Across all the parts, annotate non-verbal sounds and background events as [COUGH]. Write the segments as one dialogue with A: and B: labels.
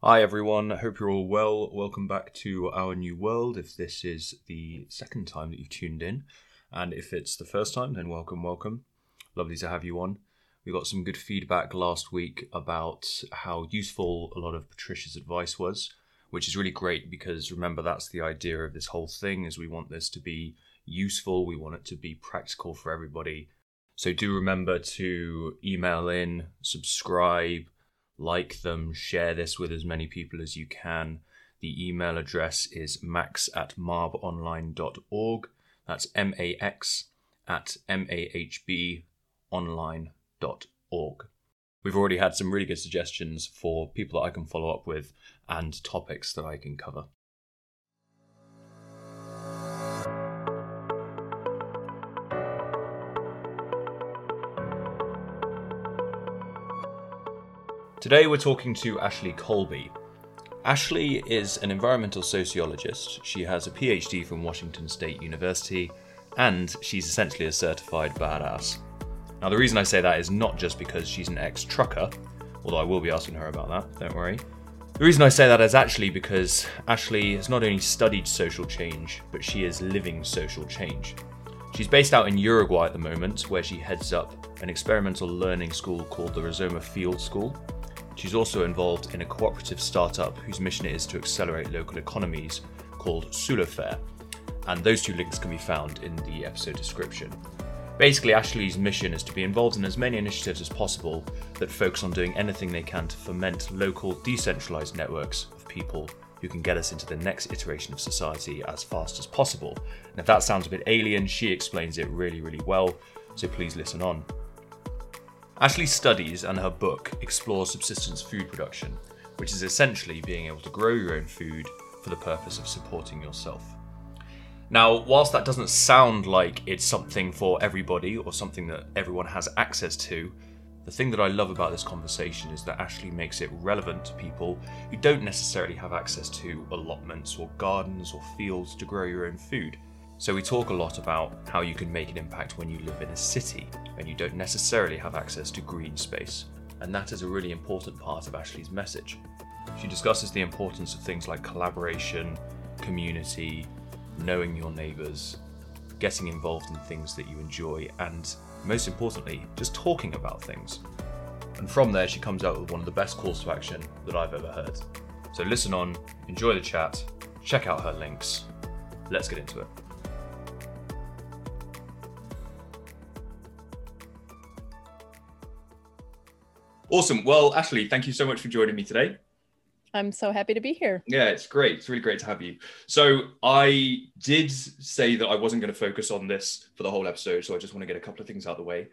A: Hi everyone, hope you're all well. Welcome back to Our New World. If this is the second time that you've tuned in, and if it's the first time, then welcome, welcome. Lovely to have you on. We got some good feedback last week about how useful a lot of Patricia's advice was, which is really great because remember that's the idea of this whole thing is we want this to be useful, we want it to be practical for everybody. So do remember to email in, subscribe, like them, share this with as many people as you can. The email address is max at mahbonline.org. That's M A X at M A H B online.org. We've already had some really good suggestions for people that I can follow up with and topics that I can cover. Today we're talking to Ashley Colby. Ashley is an environmental sociologist. She has a PhD from Washington State University, and she's essentially a certified badass. Now, the reason I say that is not just because she's an ex trucker, although I will be asking her about that, don't worry. The reason I say that is actually because Ashley has not only studied social change, but she is living social change. She's based out in Uruguay at the moment, where she heads up an experimental learning school called the Rizoma Field School, She's also involved in a cooperative startup whose mission is to accelerate local economies called Sulafair, and those two links can be found in the episode description. Basically, Ashley's mission is to be involved in as many initiatives as possible that focus on doing anything they can to foment local, decentralized networks of people who can get us into the next iteration of society as fast as possible. And if that sounds a bit alien, she explains it really, really well, so please listen on. Ashley's studies and her book explore subsistence food production, which is essentially being able to grow your own food for the purpose of supporting yourself. Now, whilst that doesn't sound like it's something for everybody or something that everyone has access to, the thing that I love about this conversation is that Ashley makes it relevant to people who don't necessarily have access to allotments or gardens or fields to grow your own food. So, we talk a lot about how you can make an impact when you live in a city and you don't necessarily have access to green space. And that is a really important part of Ashley's message. She discusses the importance of things like collaboration, community, knowing your neighbours, getting involved in things that you enjoy, and most importantly, just talking about things. And from there, she comes out with one of the best calls to action that I've ever heard. So listen on, enjoy the chat, check out her links. Let's get into it. Awesome. Well, Ashley, thank you so much for joining me today.
B: I'm so happy to be here.
A: Yeah, it's great. It's really great to have you. So, I did say that I wasn't going to focus on this for the whole episode. So, I just want to get a couple of things out of the way.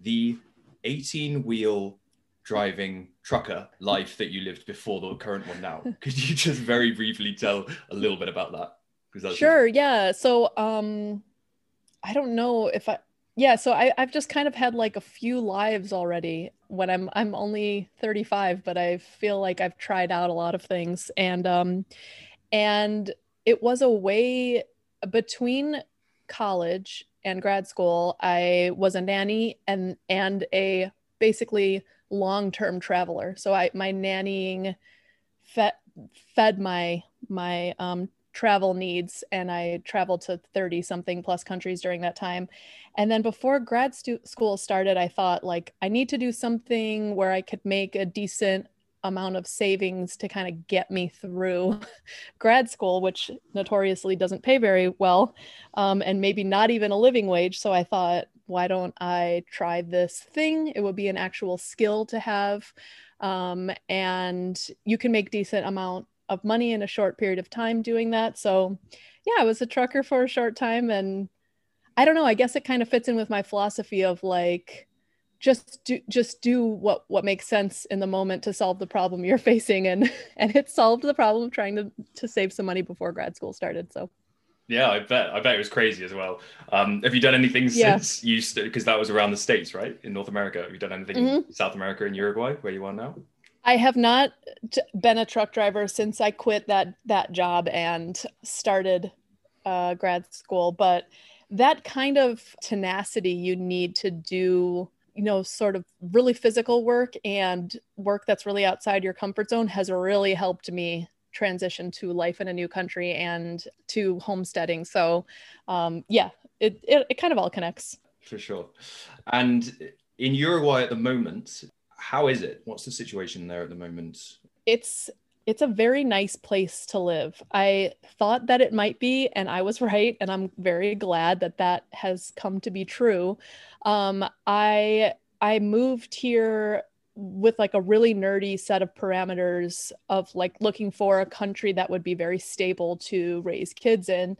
A: The 18 wheel driving trucker life that you lived before the current one now. [LAUGHS] Could you just very briefly tell a little bit about that?
B: Because sure. Yeah. So, um, I don't know if I, yeah so I, i've just kind of had like a few lives already when i'm i'm only 35 but i feel like i've tried out a lot of things. And um and it was a way between college and grad school i was a nanny and and a basically long-term traveler. So i my nannying fed fed my my um travel needs and I traveled to 30 something plus countries during that time. And then before grad stu- school started, I thought like I need to do something where I could make a decent amount of savings to kind of get me through [LAUGHS] grad school, which notoriously doesn't pay very well, um, and maybe not even a living wage. So I thought, why don't I try this thing? It would be an actual skill to have. Um, and you can make decent amount of money in a short period of time doing that. So, yeah, I was a trucker for a short time and I don't know, I guess it kind of fits in with my philosophy of like just do just do what what makes sense in the moment to solve the problem you're [LAUGHS] facing and and it solved the problem of trying to to save some money before grad school started. So
A: yeah, I bet. I bet it was crazy as well. Um, have you done anything yeah. since you because that was around the states, right? In North America, have you done anything mm-hmm. in South America and Uruguay, where you are now?
B: I have not been a truck driver since I quit that that job and started uh, grad school, but that kind of tenacity you need to do you know, sort of really physical work and work that's really outside your comfort zone has really helped me transition to life in a new country and to homesteading. So, um, yeah, it, it, it kind of all connects.
A: For sure. And in Uruguay at the moment, how is it? What's the situation there at the moment?
B: It's it's a very nice place to live. I thought that it might be, and I was [LAUGHS] right. And I'm very glad that that has come to be true. Um, I I moved here with like a really nerdy set of parameters of like looking for a country that would be very stable to raise kids in.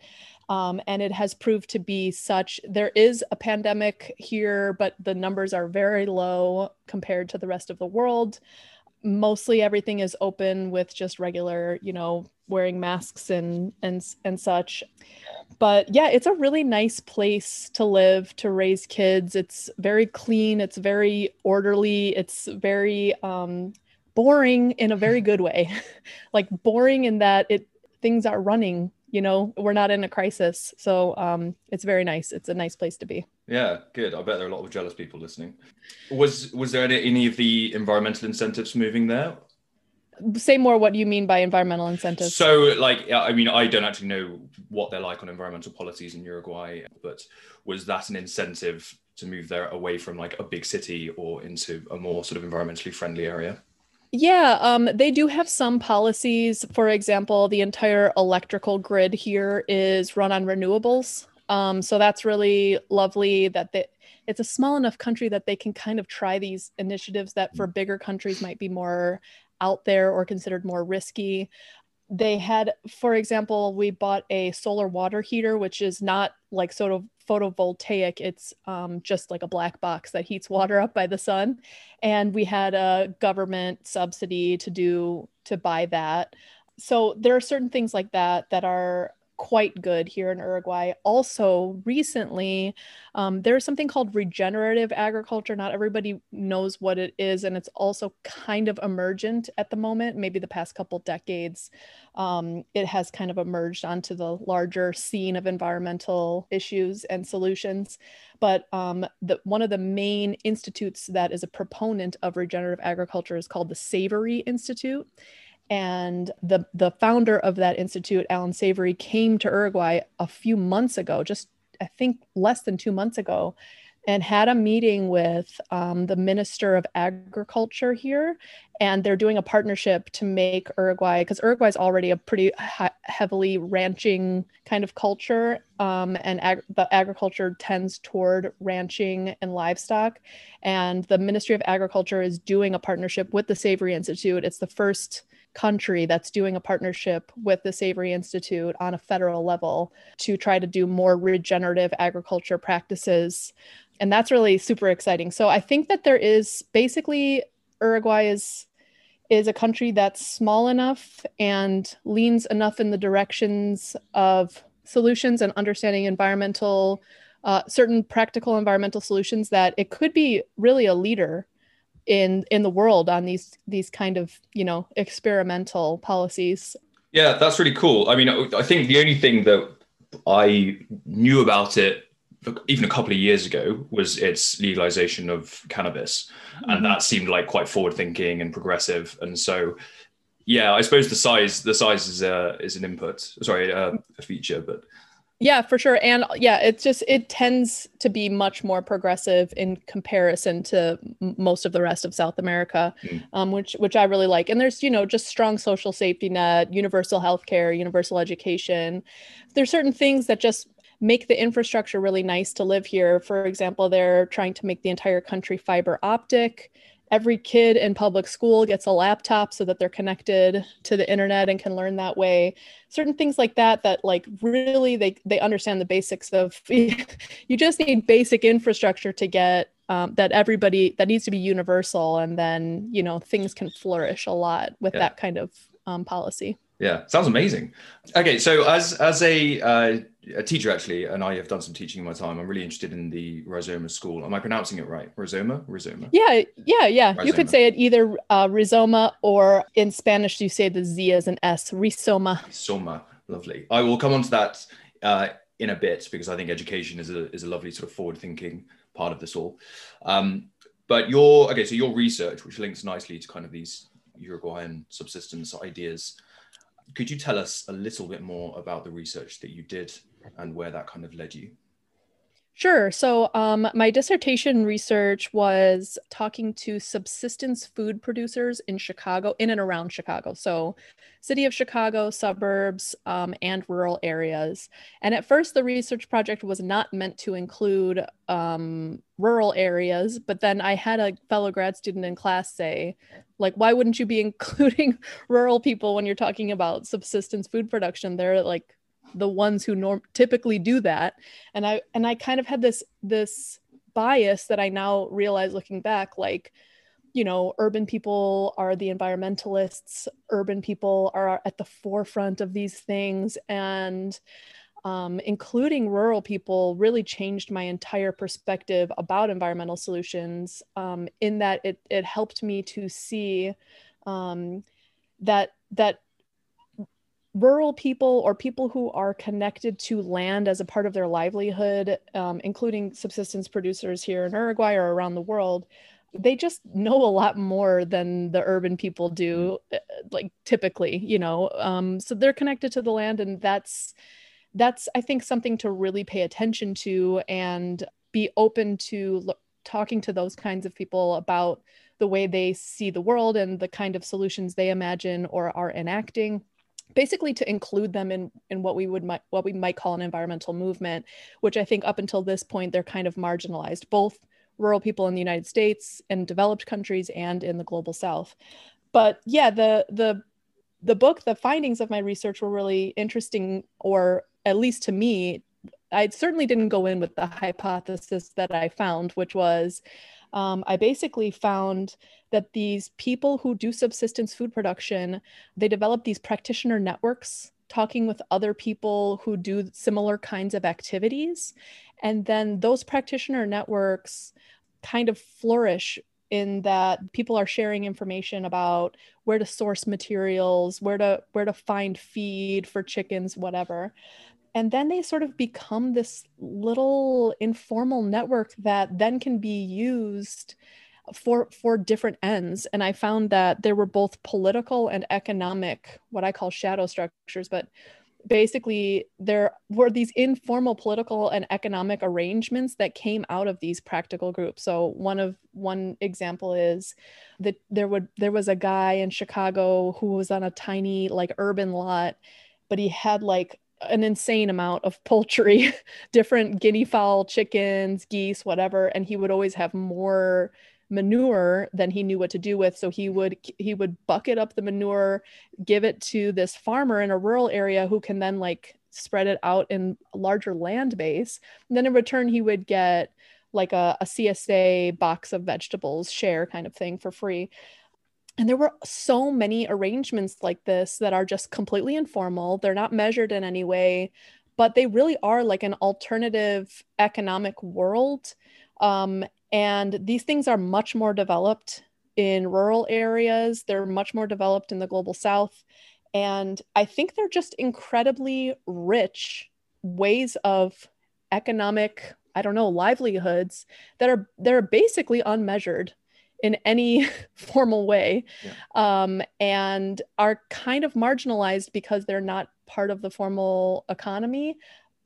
B: Um, and it has proved to be such. There is a pandemic here, but the numbers are very low compared to the rest of the world mostly everything is open with just regular you know wearing masks and and and such. But yeah it's a really nice place to live to raise kids. It's very clean. It's very orderly. It's very um boring in a very good way. [LAUGHS] Like boring in that it things are running you know we're not in a crisis. So um, it's very nice. It's a nice place to be.
A: Yeah good. I bet there are a lot of jealous people listening. Was was there any, any of the environmental incentives moving there?
B: Say more what you mean by environmental incentives.
A: So like i mean i don't actually know what they're like on environmental policies in uruguay but was that an incentive to move there away from like a big city or into a more sort of environmentally friendly area
B: yeah, um, they do have some policies. For example, the entire electrical grid here is run on renewables. Um, so that's really lovely that they, it's a small enough country that they can kind of try these initiatives that for bigger countries might be more out there or considered more risky they had for example we bought a solar water heater which is not like sort of photovoltaic. It's um, just like a black box that heats water up by the sun. And we had a government subsidy to do to buy that. So there are certain things like that that are quite good here in Uruguay. Also, recently, um, there's something called regenerative agriculture. Not everybody knows what it is, and it's also kind of emergent at the moment. Maybe the past couple decades, um, it has kind of emerged onto the larger scene of environmental issues and solutions. But um, the, one of the main institutes that is a proponent of regenerative agriculture is called the Savory Institute and the the founder of that institute allan savory came to uruguay a few months ago just i think less than two months ago and had a meeting with um, the minister of agriculture here. And they're doing a partnership to make uruguay because uruguay is already a pretty heavily ranching kind of culture. Um, and ag- the agriculture tends toward ranching and livestock. And the ministry of agriculture is doing a partnership with the savory institute. It's the first country that's doing a partnership with the Savory Institute on a federal level to try to do more regenerative agriculture practices. And that's really super exciting. So I think that there is basically Uruguay is is a country that's small enough and leans enough in the directions of solutions and understanding environmental uh, certain practical environmental solutions that it could be really a leader in in the world on these these kind of you know experimental policies.
A: Yeah that's really cool. I mean i think the only thing that i knew about it even a couple of years ago was its legalization of cannabis. Mm-hmm. and that seemed like quite forward thinking and progressive. And so yeah i suppose the size the size is a is an input sorry uh, a feature but
B: yeah, for sure. And yeah, it's just it tends to be much more progressive in comparison to most of the rest of South America, mm. um, which which I really like. And there's you know just strong social safety net, universal health care, universal education. There's certain things that just make the infrastructure really nice to live here. For example, they're trying to make the entire country fiber optic every kid in public school gets a laptop so that they're connected to the internet and can learn that way certain things like that that like really they they understand the basics of [LAUGHS] you just need basic infrastructure to get um, that everybody that needs to be universal and then you know things can flourish a lot with yeah. that kind of um, policy
A: yeah sounds amazing okay so as as a uh, a teacher actually, and I have done some teaching in my time. I'm really interested in the Rizoma school. Am I pronouncing it right? Rizoma, Rizoma.
B: Yeah, yeah, yeah. Rizoma. You could say it either uh, Rizoma or in Spanish you say the Z as an S. Rizoma.
A: Rizoma, lovely. I will come on to that uh, in a bit because I think education is a is a lovely sort of forward thinking part of this all. Um, but your okay, so your research, which links nicely to kind of these Uruguayan subsistence ideas, could you tell us a little bit more about the research that you did and where that kind of led you?
B: Sure. So, um, my dissertation research was talking to subsistence food producers in Chicago, in and around Chicago. So, city of Chicago, suburbs, um, and rural areas. And at first, the research project was not meant to include um, rural areas. But then I had a fellow grad student in class say, like, why wouldn't you be [LAUGHS] including rural people when you're talking about subsistence food production? They're like the ones who norm typically do that. And i and i kind of had this this bias that i now realize looking back like you know urban people are the environmentalists urban people are at the forefront of these things. And um, including rural people really changed my entire perspective about environmental solutions um, in that it, it helped me to see um, that that rural people or people who are connected to land as a part of their livelihood, um, including subsistence producers here in Uruguay or around the world, they just know a lot more than the urban people do, mm-hmm. uh, like typically, you know. Um, so they're connected to the land, and that's that's I think something to really pay attention to and be open to lo- talking to those kinds of people about the way they see the world and the kind of solutions they imagine or are enacting basically to include them in in what we would might what we might call an environmental movement which i think up until this point they're kind of marginalized both rural people in the united states and developed countries and in the global south. But yeah the the the book the findings of my research were really interesting or at least to me i certainly didn't go in with the hypothesis that i found which was um, I basically found that these people who do subsistence food production, they develop these practitioner networks talking with other people who do similar kinds of activities. And then those practitioner networks kind of flourish in that people are sharing information about where to source materials, where to where to find feed for chickens, whatever and then they sort of become this little informal network that then can be used for for different ends. And i found that there were both political and economic what i call shadow structures but basically there were these informal political and economic arrangements that came out of these practical groups. So one of one example is that there would there was a guy in chicago who was on a tiny like urban lot but he had like an insane amount of poultry, [LAUGHS] different guinea fowl, chickens, geese, whatever, and he would always have more manure than he knew what to do with so he would he would bucket up the manure give it to this farmer in a rural area who can then like spread it out in a larger land base and then in return he would get like a, a csa box of vegetables share kind of thing for free and there were so many arrangements like this that are just completely informal. They're not measured in any way, but they really are like an alternative economic world. Um, and these things are much more developed in rural areas, they're much more developed in the global south. And I think they're just incredibly rich ways of economic, I don't know, livelihoods that are they're basically unmeasured in any [LAUGHS] formal way yeah. um, and are kind of marginalized because they're not part of the formal economy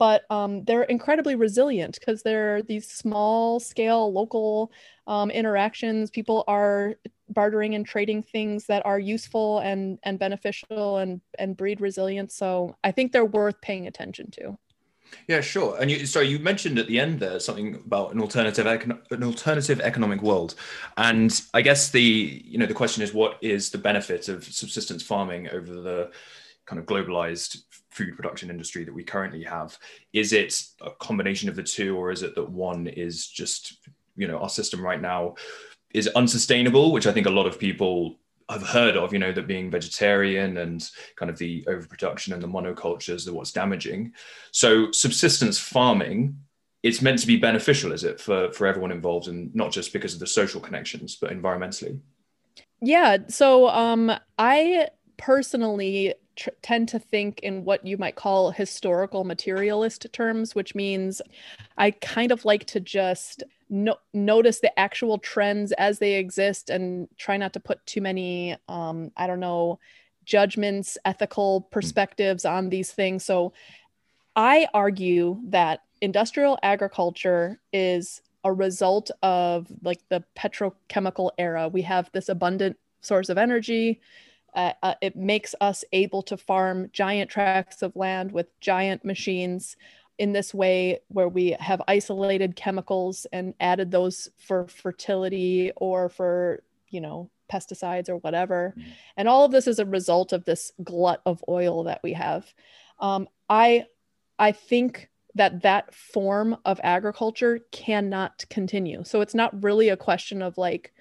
B: but um, they're incredibly resilient because they're these small scale local um, interactions. People are bartering and trading things that are useful and and beneficial and and breed resilience. So i think they're worth paying attention to.
A: Yeah, sure. And you, sorry, you mentioned at the end there something about an alternative an alternative economic world, and I guess the you know the question is what is the benefit of subsistence farming over the kind of globalized food production industry that we currently have? Is it a combination of the two, or is it that one is just you know our system right now is unsustainable, which I think a lot of people I've heard of, you know, that being vegetarian and kind of the overproduction and the monocultures are what's damaging. So subsistence farming, it's meant to be beneficial, is it, for, for everyone involved and not just because of the social connections, but environmentally?
B: Yeah. So um, I personally tr- tend to think in what you might call historical materialist terms, which means I kind of like to just no- notice the actual trends as they exist and try not to put too many um, i don't know judgments ethical hmm. perspectives on these things. So i argue that industrial agriculture is a result of like the petrochemical era. We have this abundant source of energy uh, uh, it makes us able to farm giant tracts of land with giant machines in this way where we have isolated chemicals and added those for fertility or for you know pesticides or whatever. Mm-hmm. and all of this is a result of this glut of oil that we have. Um, i i think that that form of agriculture cannot continue. So it's not really a question of like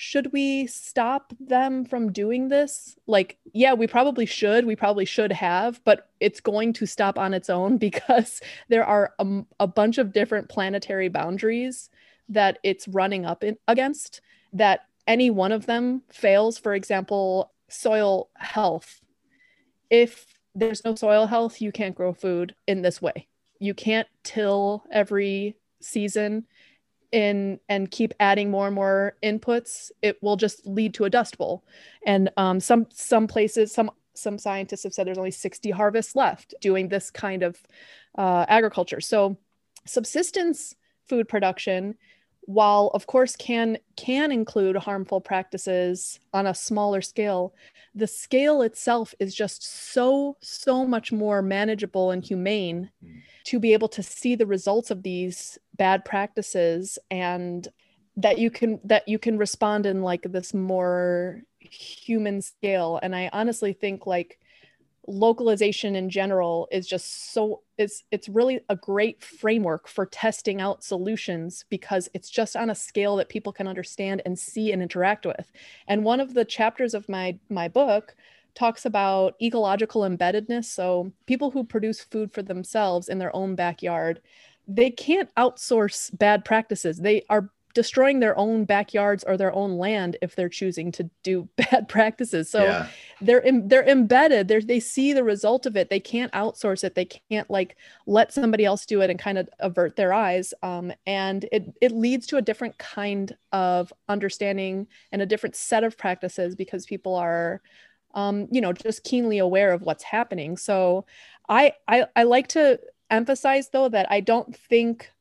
B: should we stop them from doing this? Like, yeah, we probably should. We probably should have, but it's going to stop on its own [LAUGHS] because there are a, a bunch of different planetary boundaries that it's running up in, against that any one of them fails. For example, soil health. If there's no soil health, you can't grow food in this way. You can't till every season in and keep adding more and more inputs, it will just lead to a dust bowl. And um, some some places, some some scientists have said there's only 60 harvests left doing this kind of uh, agriculture. So subsistence food production while of course can can include harmful practices on a smaller scale the scale itself is just so so much more manageable and humane mm. to be able to see the results of these bad practices and that you can that you can respond in like this more human scale and i honestly think like localization in general is just so it's it's really a great framework for testing out solutions because it's just on a scale that people can understand and see and interact with. And one of the chapters of my my book talks about ecological embeddedness. So people who produce food for themselves in their own backyard they can't outsource bad practices. They are destroying their own backyards or their own land if they're choosing to do [LAUGHS] bad practices. So yeah. they're they're embedded. They they see the result of it. They can't outsource it. They can't like let somebody else do it and kind of avert their eyes. Um, and it it leads to a different kind of understanding and a different set of practices because people are um, you know just keenly aware of what's happening. So I I, I like to emphasize though that I don't think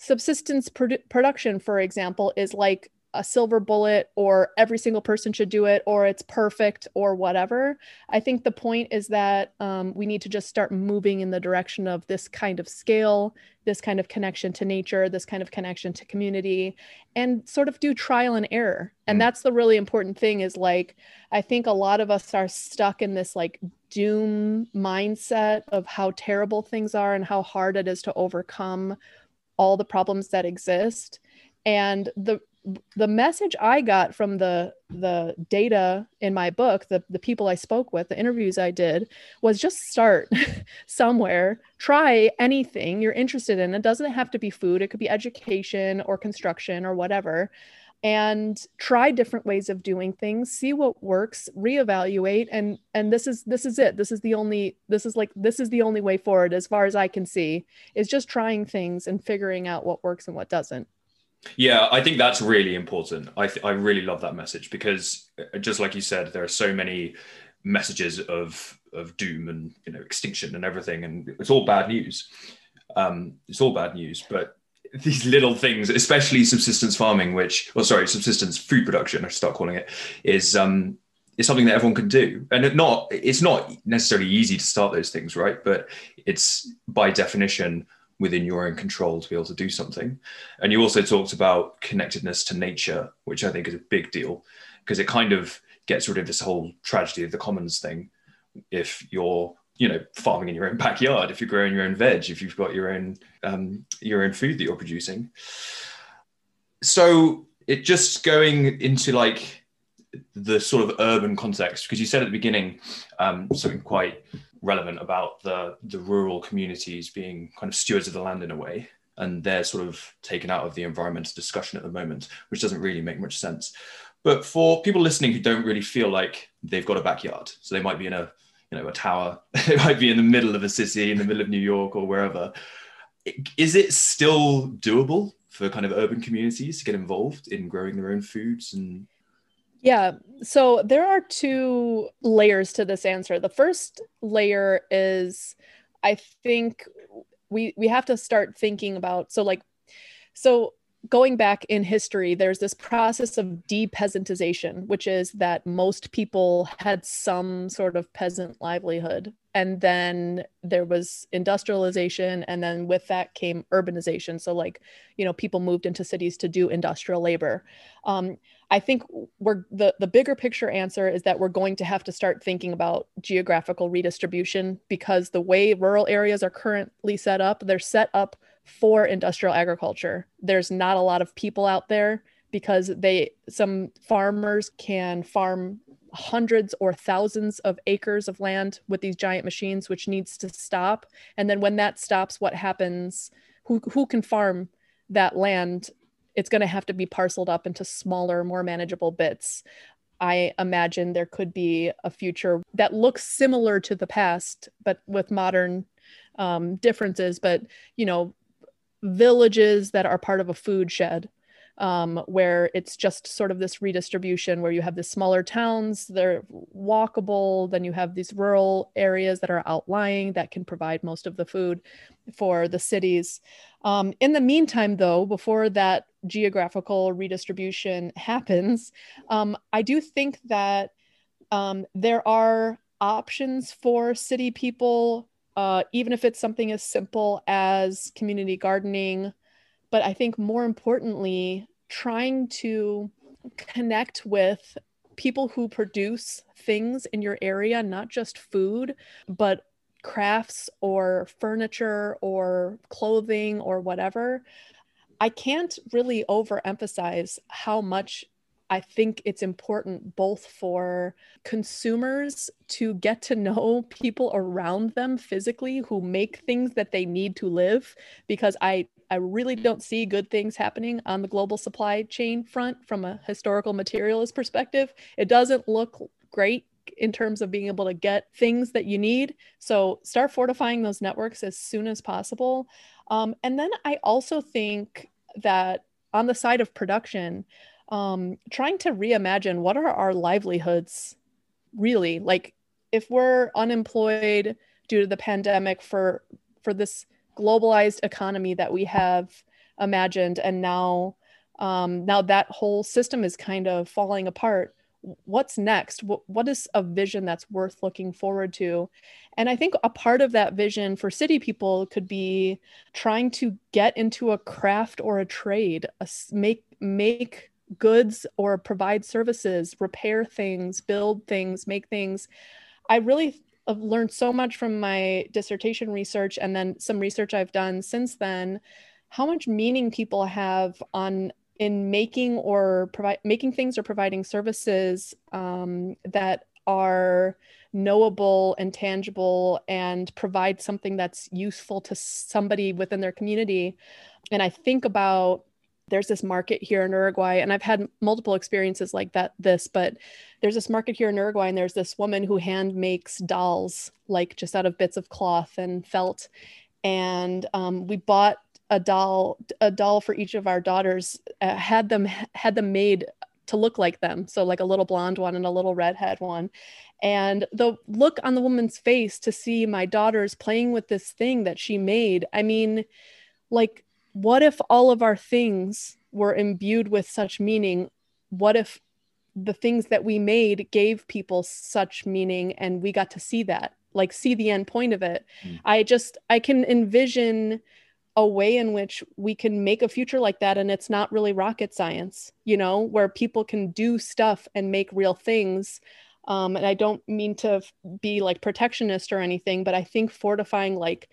B: subsistence produ- production for example is like a silver bullet or every single person should do it or it's perfect or whatever i think the point is that um, we need to just start moving in the direction of this kind of scale this kind of connection to nature this kind of connection to community and sort of do trial and error and mm. that's the really important thing is like i think a lot of us are stuck in this like doom mindset of how terrible things are and how hard it is to overcome all the problems that exist. And the the message i got from the the data in my book the the people i spoke with the interviews i did was just start [LAUGHS] somewhere. Try anything you're interested in. It doesn't have to be food. It could be education or construction or whatever and try different ways of doing things see what works reevaluate and and this is this is it. This is the only this is like this is the only way forward as far as i can see is just trying things and figuring out what works and what doesn't.
A: Yeah i think that's really important. I th- i really love that message because uh, just like you said there are so many messages of of doom and you know extinction and everything and it's all bad news. Um it's all bad news but these little things, especially subsistence farming, which, well, sorry, subsistence food production, I should start calling it, is um, is something that everyone can do. And it not, it's not necessarily easy to start those things, right? But it's by definition within your own control to be able to do something. And you also talked about connectedness to nature, which I think is a big deal because it kind of gets rid of this whole tragedy of the commons thing. If you're you know farming in your own backyard if you're growing your own veg if you've got your own um, your own food that you're producing. So it just going into like the sort of urban context because you said at the beginning um, something quite relevant about the the rural communities being kind of stewards of the land in a way and they're sort of taken out of the environmental discussion at the moment which doesn't really make much sense. But for people listening who don't really feel like they've got a backyard so they might be in a you know a tower [LAUGHS] it might be in the middle of a city in the middle of new york or wherever is it still doable for kind of urban communities to get involved in growing their own foods and
B: yeah. So there are two layers to this answer. The first layer is I think we we have to start thinking about so like so going back in history, there's this process of depeasantization, which is that most people had some sort of peasant livelihood. And then there was industrialization. And then with that came urbanization. So, like, you know, people moved into cities to do industrial labor. Um, I think we're the, the bigger picture answer is that we're going to have to start thinking about geographical redistribution because the way rural areas are currently set up, they're set up for industrial agriculture. There's not a lot of people out there because they some farmers can farm hundreds or thousands of acres of land with these giant machines which needs to stop and then when that stops what happens who who can farm that land it's going to have to be parceled up into smaller, more manageable bits. I imagine there could be a future that looks similar to the past, but with modern um, differences. But, you know, villages that are part of a food shed um, where it's just sort of this redistribution where you have the smaller towns, they're walkable, then you have these rural areas that are outlying that can provide most of the food for the cities. Um, in the meantime, though, before that geographical redistribution [LAUGHS] happens, um, I do think that um, there are options for city people, uh, even if it's something as simple as community gardening. But I think more importantly, trying to connect with people who produce things in your area, not just food, but crafts or furniture or clothing or whatever. I can't really overemphasize how much I think it's important both for consumers to get to know [LAUGHS] people around them physically who make things that they need to live because I I really don't see good things happening on the global supply chain front from a historical materialist perspective. It doesn't look great in terms of being able to get things that you need. So start fortifying those networks as soon as possible. Um, and then I also think that on the side of production, um, trying to reimagine what are our livelihoods really? Like if we're unemployed due to the pandemic for for this globalized economy that we have imagined and now um, now that whole system is kind of falling apart what's next? What, what is a vision that's worth looking forward to? And i think a part of that vision for city people could be trying to get into a craft or a trade a, make make goods or provide services repair things build things make things. I really have learned so much from my dissertation research and then some research I've done since then. How much meaning people have on in making or provide making things or providing services um, that are knowable and tangible and provide something that's useful to somebody within their community. And i think about there's this market here in Uruguay, and I've had multiple experiences like that. This, but there's this market here in Uruguay, and there's this woman who hand makes dolls, like just out of bits of cloth and felt. And um, we bought a doll, a doll for each of our daughters. Uh, had them had them made to look like them, so like a little blonde one and a little redhead one. And the look on the woman's face to see my daughters playing with this thing that she made. I mean, like what if all of our things were imbued with such meaning? What if the things that we made gave people such meaning and we got to see that, like see the end point of it? Mm. I just, I can envision a way in which we can make a future like that and it's not really rocket science, you know, where people can do stuff and make real things. Um, and I don't mean to be like protectionist or anything, but I think fortifying like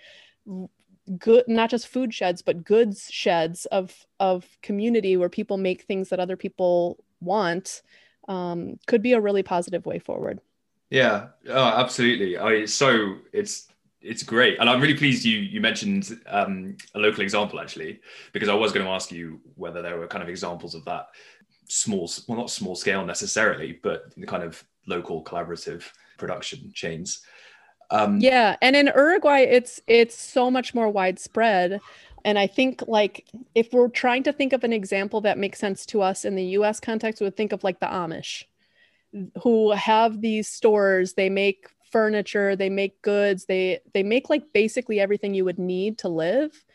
B: good not just food sheds but goods sheds of of community where people make things that other people want um, could be a really positive way forward.
A: Yeah. Oh, absolutely. I so it's it's great. And i'm really pleased you you mentioned um, a local example actually because i was going to ask you whether there were kind of examples of that small well not small scale necessarily but the kind of local collaborative production chains
B: um, yeah, and in Uruguay, it's it's so much more widespread. And I think like if we're trying to think of an example that makes sense to us in the US context, we would think of like the Amish who have these stores, they make furniture, they make goods, they they make like basically everything you would need to live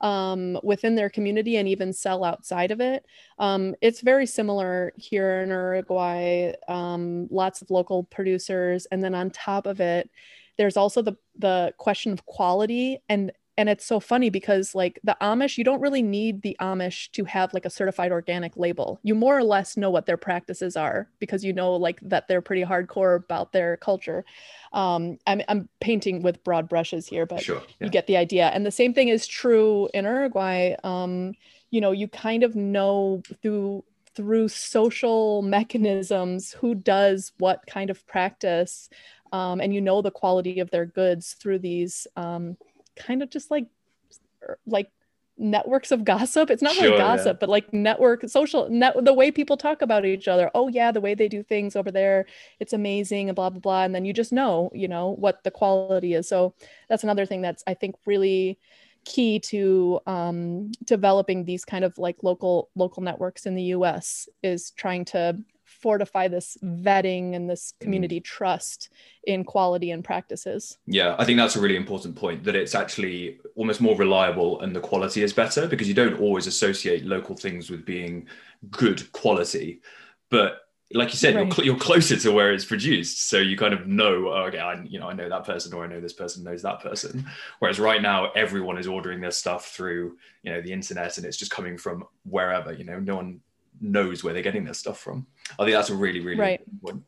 B: um, within their community and even sell outside of it. Um, it's very similar here in Uruguay. Um, lots of local producers, and then on top of it, there's also the the question of quality. And and it's so funny because like the amish you don't really need the amish to have like a certified organic label. You more or less know what their practices are because you know like that they're pretty hardcore about their culture. Um, I'm, I'm painting with broad brushes here but
A: sure,
B: yeah. you get the idea. And the same thing is true in uruguay. Um, you know you kind of know through through social mechanisms who does what kind of practice um, and you know the quality of their goods through these um, kind of just like er, like networks of gossip. It's not sure, really gossip yeah. but like network social net the way people talk about each other. Oh yeah the way they do things over there it's amazing and blah blah blah. And then you just know you know what the quality is. So that's another thing that's i think really key to um, developing these kind of like local local networks in the us is trying to fortify this vetting and this mm. community mm. trust in quality and practices.
A: Yeah, I think that's a really important point that it's actually almost more reliable and the quality is better because you don't always associate local things with being good quality. But like you said, right. you're, cl- you're closer to where it's produced, so you kind of know. Oh, okay, I, you know, I know that person, or I know this person knows that person. Whereas right now, everyone is ordering their stuff through, you know, the internet, and it's just coming from wherever. You know, no one knows where they're getting their stuff from. I think that's a really, really
B: right.
A: important.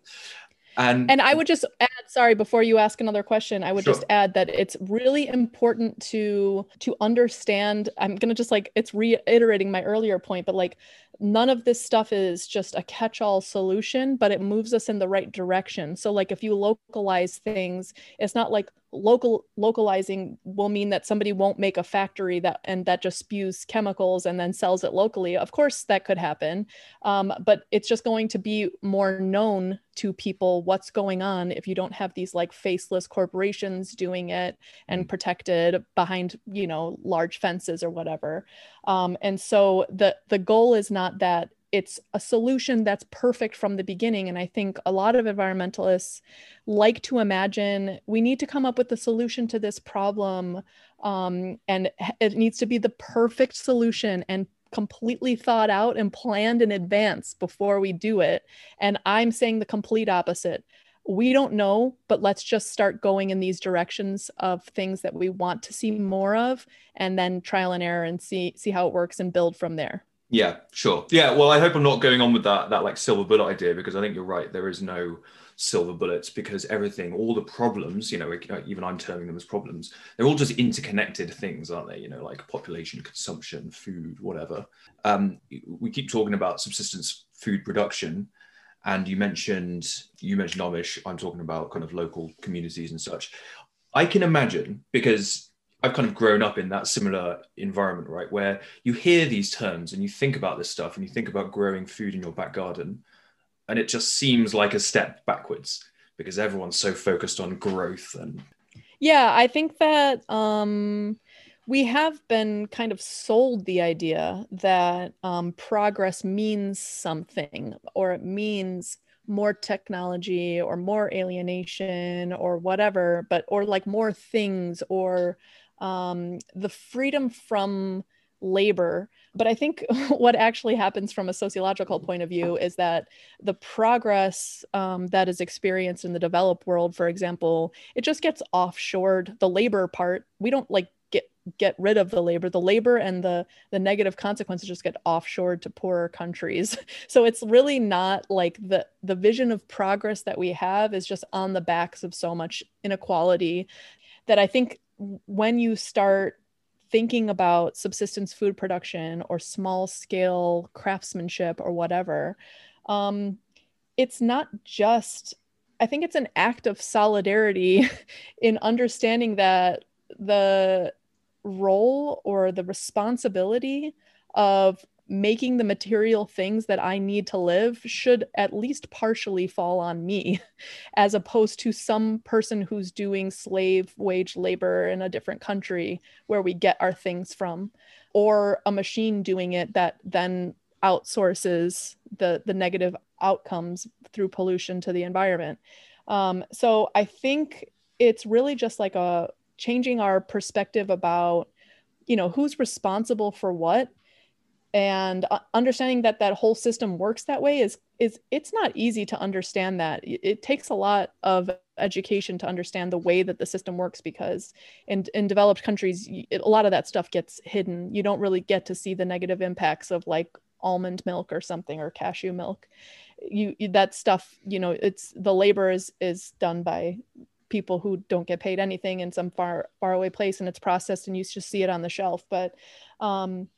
B: And and I would just add, sorry, before you ask another question, I would sure. just add that it's really important to to understand. I'm gonna just like it's reiterating my earlier point, but like none of this stuff is just a catch-all solution, but it moves us in the right direction. So like if you localize things, it's not like local localizing will mean that somebody won't make a factory that and that just spews chemicals and then sells it locally. Of course that could happen. Um, but it's just going to be more known to people what's going on if you don't have these like faceless corporations doing it and mm. protected behind you know large fences or whatever. Um, and so the the goal is not that it's a solution that's perfect from the beginning. And I think a lot of environmentalists like to imagine we need to come up with a solution to this problem. Um, and it needs to be the perfect solution and completely thought out and planned in advance before we do it. And I'm saying the complete opposite. We don't know, but let's just start going in these directions of things that we want to see more of and then trial and error and see see how it works and build from there.
A: Yeah, sure. Yeah, well, I hope I'm not going on with that that like silver bullet idea because I think you're right. There is no silver bullets because everything, all the problems, you know, even I'm terming them as problems, they're all just interconnected things, aren't they? You know, like population, consumption, food, whatever. Um, we keep talking about subsistence food production, and you mentioned you mentioned Amish. I'm talking about kind of local communities and such. I can imagine because I've kind of grown up in that similar environment, right? Where you hear these terms and you think about this stuff and you think about growing food in your back garden, and it just seems like a step backwards because everyone's so focused on growth and.
B: Yeah, I think that um, we have been kind of sold the idea that um, progress means something or it means more technology or more alienation or whatever, but or like more things or um, the freedom from labor. But I think [LAUGHS] what actually happens from a sociological point of view is that the progress um, that is experienced in the developed world, for example, it just gets offshored. The labor part, we don't like get get rid of the labor. The labor and the the negative consequences just get offshored to poorer countries. [LAUGHS] So it's really not like the the vision of progress that we have is just on the backs of so much inequality that I think when you start thinking about subsistence food production or small scale craftsmanship or whatever, um, it's not just, I think it's an act of solidarity [LAUGHS] in understanding that the role or the responsibility of making the material things that I need to live should at least partially fall on me, [LAUGHS] as opposed to some person who's doing slave wage labor in a different country where we get our things from, or a machine doing it that then outsources the, the negative outcomes through pollution to the environment. Um, so I think it's really just like a changing our perspective about, you know, who's responsible for what and uh, understanding that that whole system works that way is is it's not easy to understand that. It takes a lot of education to understand the way that the system works because in in developed countries a lot of that stuff gets hidden. You don't really get to see the negative impacts of like almond milk or something or cashew milk. You, you that stuff you know it's the labor is is done by people who don't get paid anything in some far far away place and it's processed and you just see it on the shelf. But um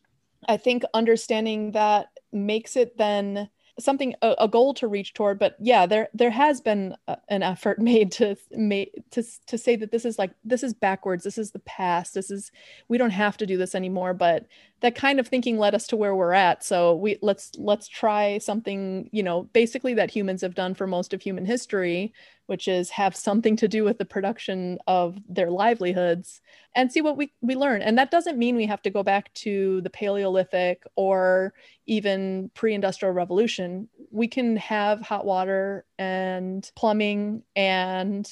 B: I think understanding that makes it then something a, a, goal to reach toward but yeah there there has been a, an effort [LAUGHS] made to make to to say that this is like this is backwards this is the past this is we don't have to do this anymore but that kind of thinking led us to where we're at. So we let's let's try something you know basically that humans have done for most of human history which is have something to do with the production of their livelihoods and see what we, we learn. And that doesn't mean we have to go back to the Paleolithic or even pre industrial revolution. We can have hot water and plumbing and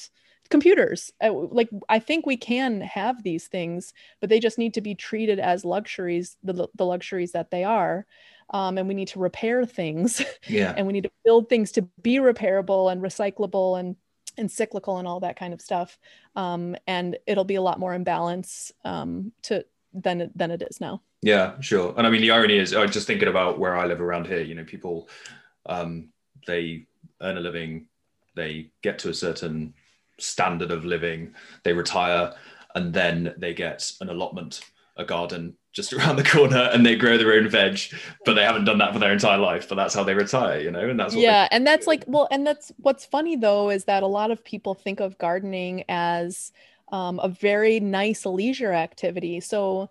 B: computers. Uh, like, I think we can have these things, but they just need to be treated as luxuries, the, the luxuries that they are. Um, and we need to repair things. [LAUGHS]
A: Yeah.
B: and we need to build things to be repairable and recyclable and and cyclical and all that kind of stuff. Um, and it'll be a lot more in balance um, to than than it is now.
A: Yeah, sure. And I mean, the irony is, I'm just thinking about where I live around here. You know, people um, they earn a living, they get to a certain standard of living, they retire, and then they get an allotment, a garden just [LAUGHS] around the corner and they grow their own veg but they haven't done that for their entire life but that's how they retire you know and that's
B: yeah and that's like well and that's what's funny though is that a lot of people think of gardening as um, a very nice leisure activity. So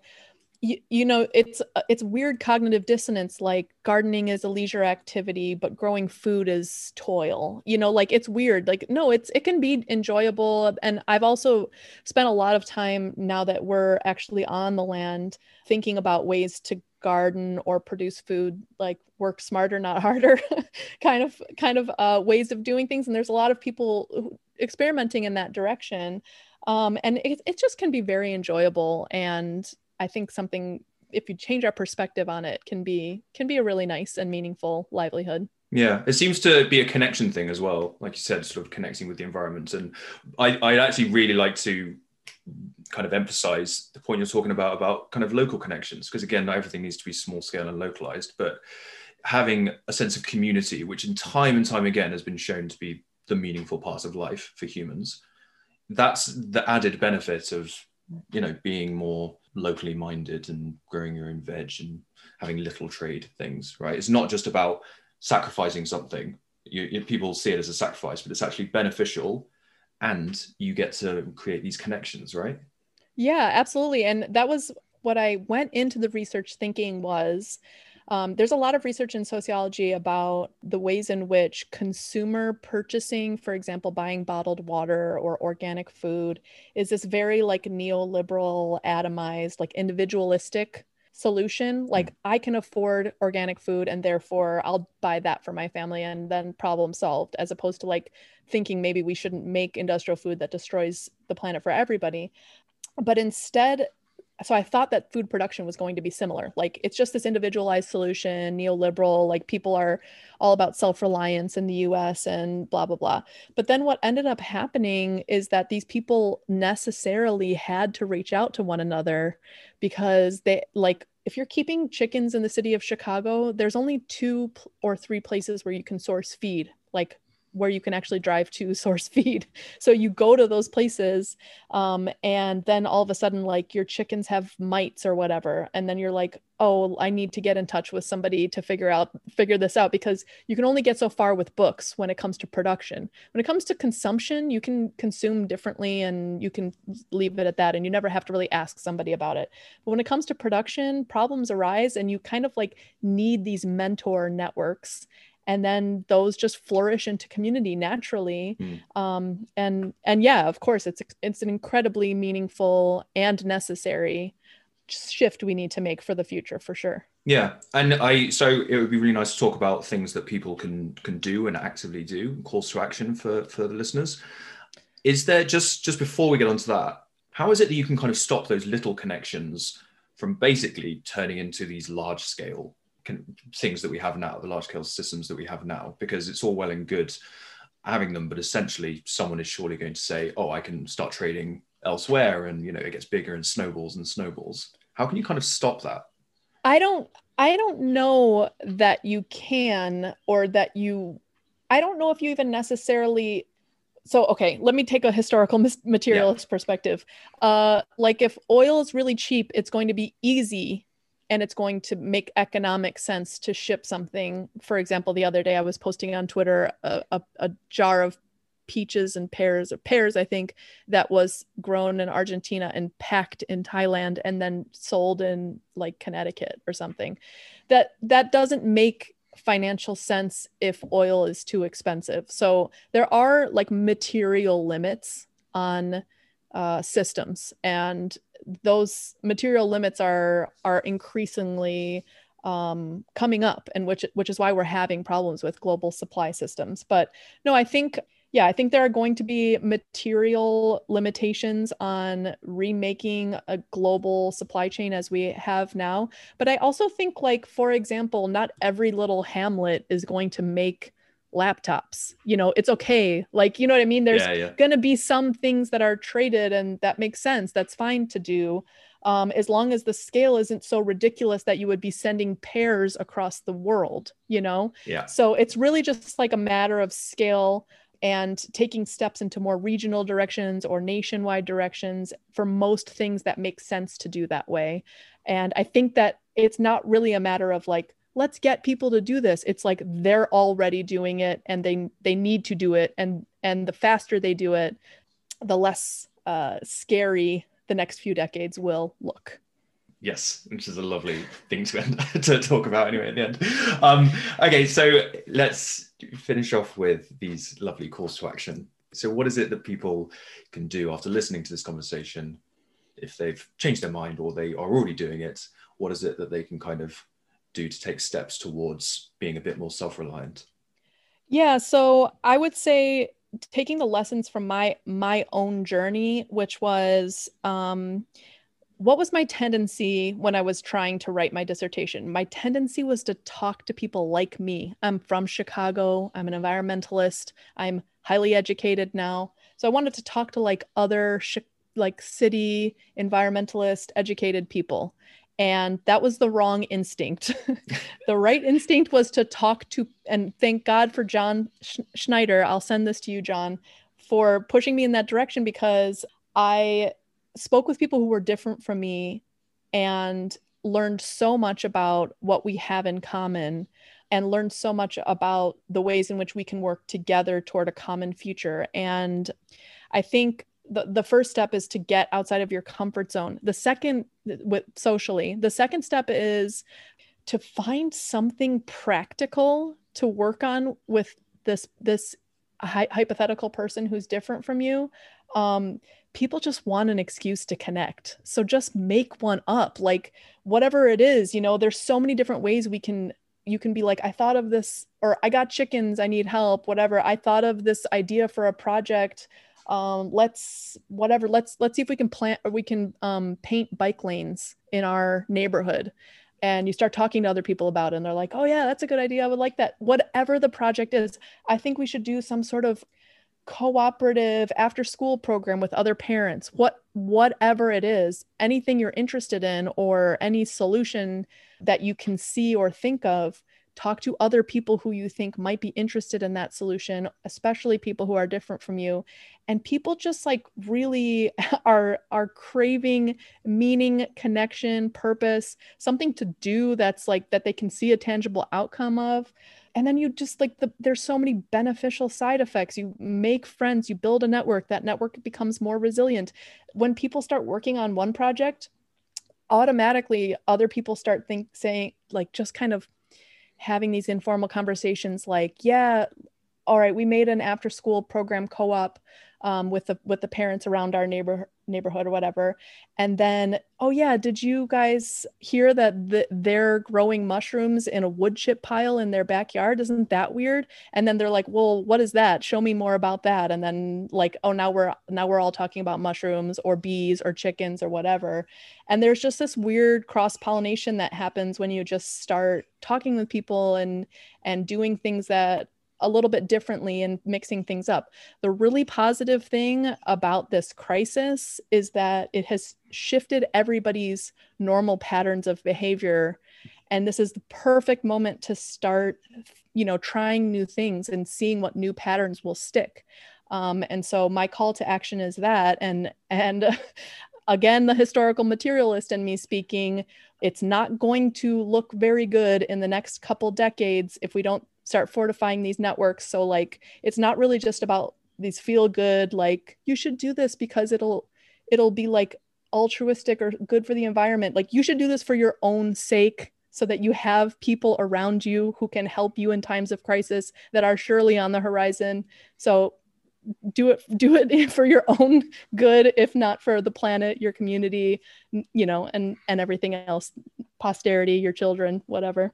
B: you, you know it's it's weird cognitive dissonance like gardening is a leisure activity but growing food is toil you know like it's weird like no it's it can be enjoyable and i've also spent a lot of time now that we're actually on the land thinking about ways to garden or produce food like work smarter not harder [LAUGHS] kind of kind of uh, ways of doing things and there's a lot of people experimenting in that direction um, and it, it just can be very enjoyable and I think something if you change our perspective on it can be can be a really nice and meaningful livelihood.
A: Yeah, it seems to be a connection thing as well. Like you said, sort of connecting with the environment. And I, I'd actually really like to kind of emphasize the point you're talking about about kind of local connections because again not everything needs to be small scale and localized but having a sense of community which in time and time again has been shown to be the meaningful part of life for humans that's the added benefit of you know being more locally minded and growing your own veg and having little trade things, right? It's not just about sacrificing something. You, you, people see it as a sacrifice, but it's actually beneficial, and you get to create these connections, right?
B: Yeah, absolutely. And that was what I went into the research thinking was um, there's a lot of research in sociology about the ways in which consumer purchasing, for example, buying bottled water or organic food, is this very like neoliberal, atomized, like individualistic solution. Like I can afford organic food and therefore I'll buy that for my family and then problem solved, as opposed to like thinking maybe we shouldn't make industrial food that destroys the planet for everybody. But instead, so I thought that food production was going to be similar. Like it's just this individualized solution, neoliberal, like people are all about self-reliance in the US and blah blah blah. But then what ended up happening is that these people necessarily had to reach out to one another because they like if you're keeping chickens in the city of Chicago, there's only two or three places where you can source feed, like where you can actually drive to [LAUGHS] source feed. So you go to those places, um, and then all of a sudden, like your chickens have mites or whatever, and then you're like, oh, I need to get in touch with somebody to figure out figure this out because you can only get so far with books when it comes to production. When it comes to consumption, you can consume differently and you can leave it at that, and you never have to really ask somebody about it. But when it comes to production, problems arise, and you kind of like need these mentor networks and then those just flourish into community naturally. Mm. um, and and yeah of course it's it's an incredibly meaningful and necessary shift we need to make for the future for sure.
A: Yeah and i so it would be really nice to talk about things that people can can do and actively do calls to action for for the listeners. Is there just just before we get onto that how is it that you can kind of stop those little connections from basically turning into these large scale things that we have now, the large scale systems that we have now, because it's all well and good having them, but essentially someone is surely going to say, oh, I can start trading elsewhere and you know it gets bigger and snowballs and snowballs. How can you kind of stop that?
B: I don't I don't know that you can or that you I don't know if you even necessarily so okay let me take a historical materialist yeah. perspective uh like if oil is really cheap it's going to be easy and it's going to make economic sense to ship something. For example, the other day I was posting on Twitter a, a, a jar of peaches and pears or pears, I think, that was grown in Argentina and packed in Thailand and then sold in like Connecticut or something. That that doesn't make financial sense if oil is too expensive. So there are like material limits on uh, systems and those material limits are are increasingly um, coming up and which which is why we're having problems with global supply systems. But no i think yeah i think there are going to be material limitations on remaking a global supply chain as we have now. But i also think like for example not every little hamlet is going to make laptops you know it's okay. Like you know what i mean? There's yeah, yeah. going to be some things that are traded and that makes sense. That's fine to do um, as long as the scale isn't so ridiculous that you would be sending pears across the world you know?
A: Yeah.
B: So it's really just like a matter of scale and taking steps into more regional directions or nationwide directions for most things that make sense to do that way. And i think that it's not really a matter of like let's get people to do this. It's like they're already doing it and they they need to do it. And and the faster they do it the less uh, scary the next few decades will look.
A: Yes which is a lovely thing to end [LAUGHS] to talk about anyway at the end. Um, okay so let's finish off with these lovely calls to action. So what is it that people can do after listening to this conversation if they've changed their mind or they are already doing it? What is it that they can kind of do to take steps towards being a bit more self-reliant?
B: Yeah, so I would say taking the lessons from my my own journey, which was um, what was my tendency when I was trying to write my dissertation? My tendency was to talk to people like me. I'm from Chicago. I'm an environmentalist. I'm highly educated now. So I wanted to talk to like other like city environmentalist educated people and that was the wrong instinct. [LAUGHS] the right instinct was to talk to, and thank God for John Sch- Schneider. I'll send this to you, John, for pushing me in that direction because I spoke with people who were different from me and learned so much about what we have in common and learned so much about the ways in which we can work together toward a common future. And I think the, the first step is to get outside of your comfort zone. The second with socially, the second step is to find something practical to work on with this this hi- hypothetical person who's different from you. Um, people just want an excuse to connect. So just make one up. Like whatever it is, you know, there's so many different ways we can you can be like i thought of this or i got chickens i need help whatever i thought of this idea for a project um, let's whatever let's let's see if we can plant or we can um, paint bike lanes in our neighborhood. And you start talking to other people about it and they're like oh yeah that's a good idea. I would like that. Whatever the project is i think we should do some sort of cooperative after school program with other parents. What whatever it is anything you're interested in or any solution that you can see or think of talk to other people who you think might be interested in that solution especially people who are different from you. And people just like really [LAUGHS] are are craving meaning connection purpose something to do that's like that they can see a tangible outcome of. And then you just like the, there's so many beneficial side effects. You make friends you build a network that network becomes more resilient. When people start working on one project automatically other people start think saying like just kind of having these informal conversations like yeah all right we made an after school program co-op um, with the with the parents around our neighbor neighborhood or whatever. And then oh yeah did you guys hear that the, they're growing mushrooms in a wood chip pile in their backyard? Isn't that weird? And then they're like well what is that? Show me more about that. And then like oh now we're now we're all talking about mushrooms or bees or chickens or whatever. And there's just this weird cross pollination that happens when you just start talking with people and and doing things that a little bit differently and mixing things up. The really positive thing about this crisis is that it has shifted everybody's normal patterns of behavior. And this is the perfect moment to start you know trying new things and seeing what new patterns will stick. Um, and so my call to action is that. And and [LAUGHS] again the historical materialist in me speaking it's not going to look very good in the next couple decades if we don't start fortifying these networks. So like it's not really just about these feel good like you should do this because it'll it'll be like altruistic or good for the environment. Like you should do this for your own sake so that you have people around you who can help you in times of crisis that are surely on the horizon. So do it do it [LAUGHS] for your own good if not for the planet your community you know and and everything else posterity your children whatever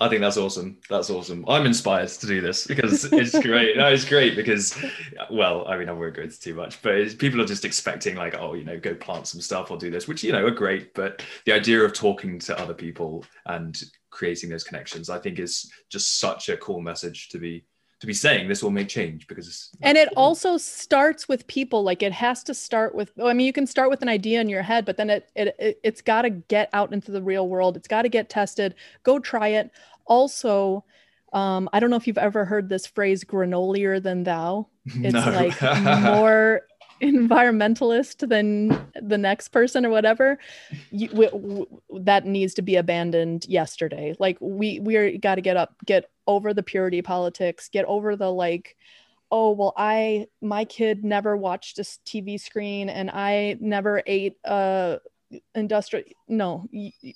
C: I think that's awesome. That's awesome. I'm inspired to do this because it's [LAUGHS] great. no, it's great because, well, I mean, I won't go into too much, but people are just expecting like, oh, you know, go plant some stuff or do this, which you know are great. But the idea of talking to other people and creating those connections, I think, is just such a cool message to be to be saying this will make change because
B: and it also starts with people like it has to start with i mean you can start with an idea in your head but then it, it, it it's got to get out into the real world. It's got to get tested. Go try it. Also um, i don't know if you've ever heard this phrase granolier than thou. [LAUGHS] It's no. like [LAUGHS] more environmentalist than the next person or whatever. You, w- w- that needs to be abandoned yesterday. Like we we got to get up get over the purity politics get over the like oh well i my kid never watched a tv screen and i never ate a industrial no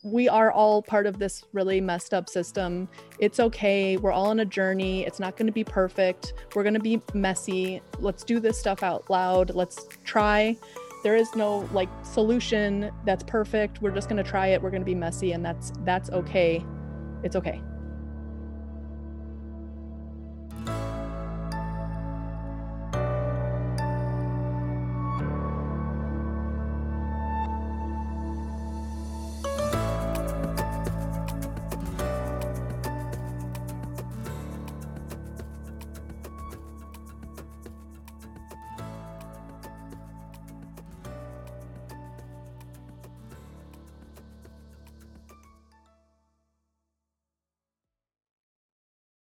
B: we are all part of this really messed up system. It's okay. We're all on a journey. It's not going to be perfect. We're going to be messy. Let's do this stuff out loud. Let's try. There is no like solution that's perfect. We're just going to try it. We're going to be messy and that's that's okay. It's okay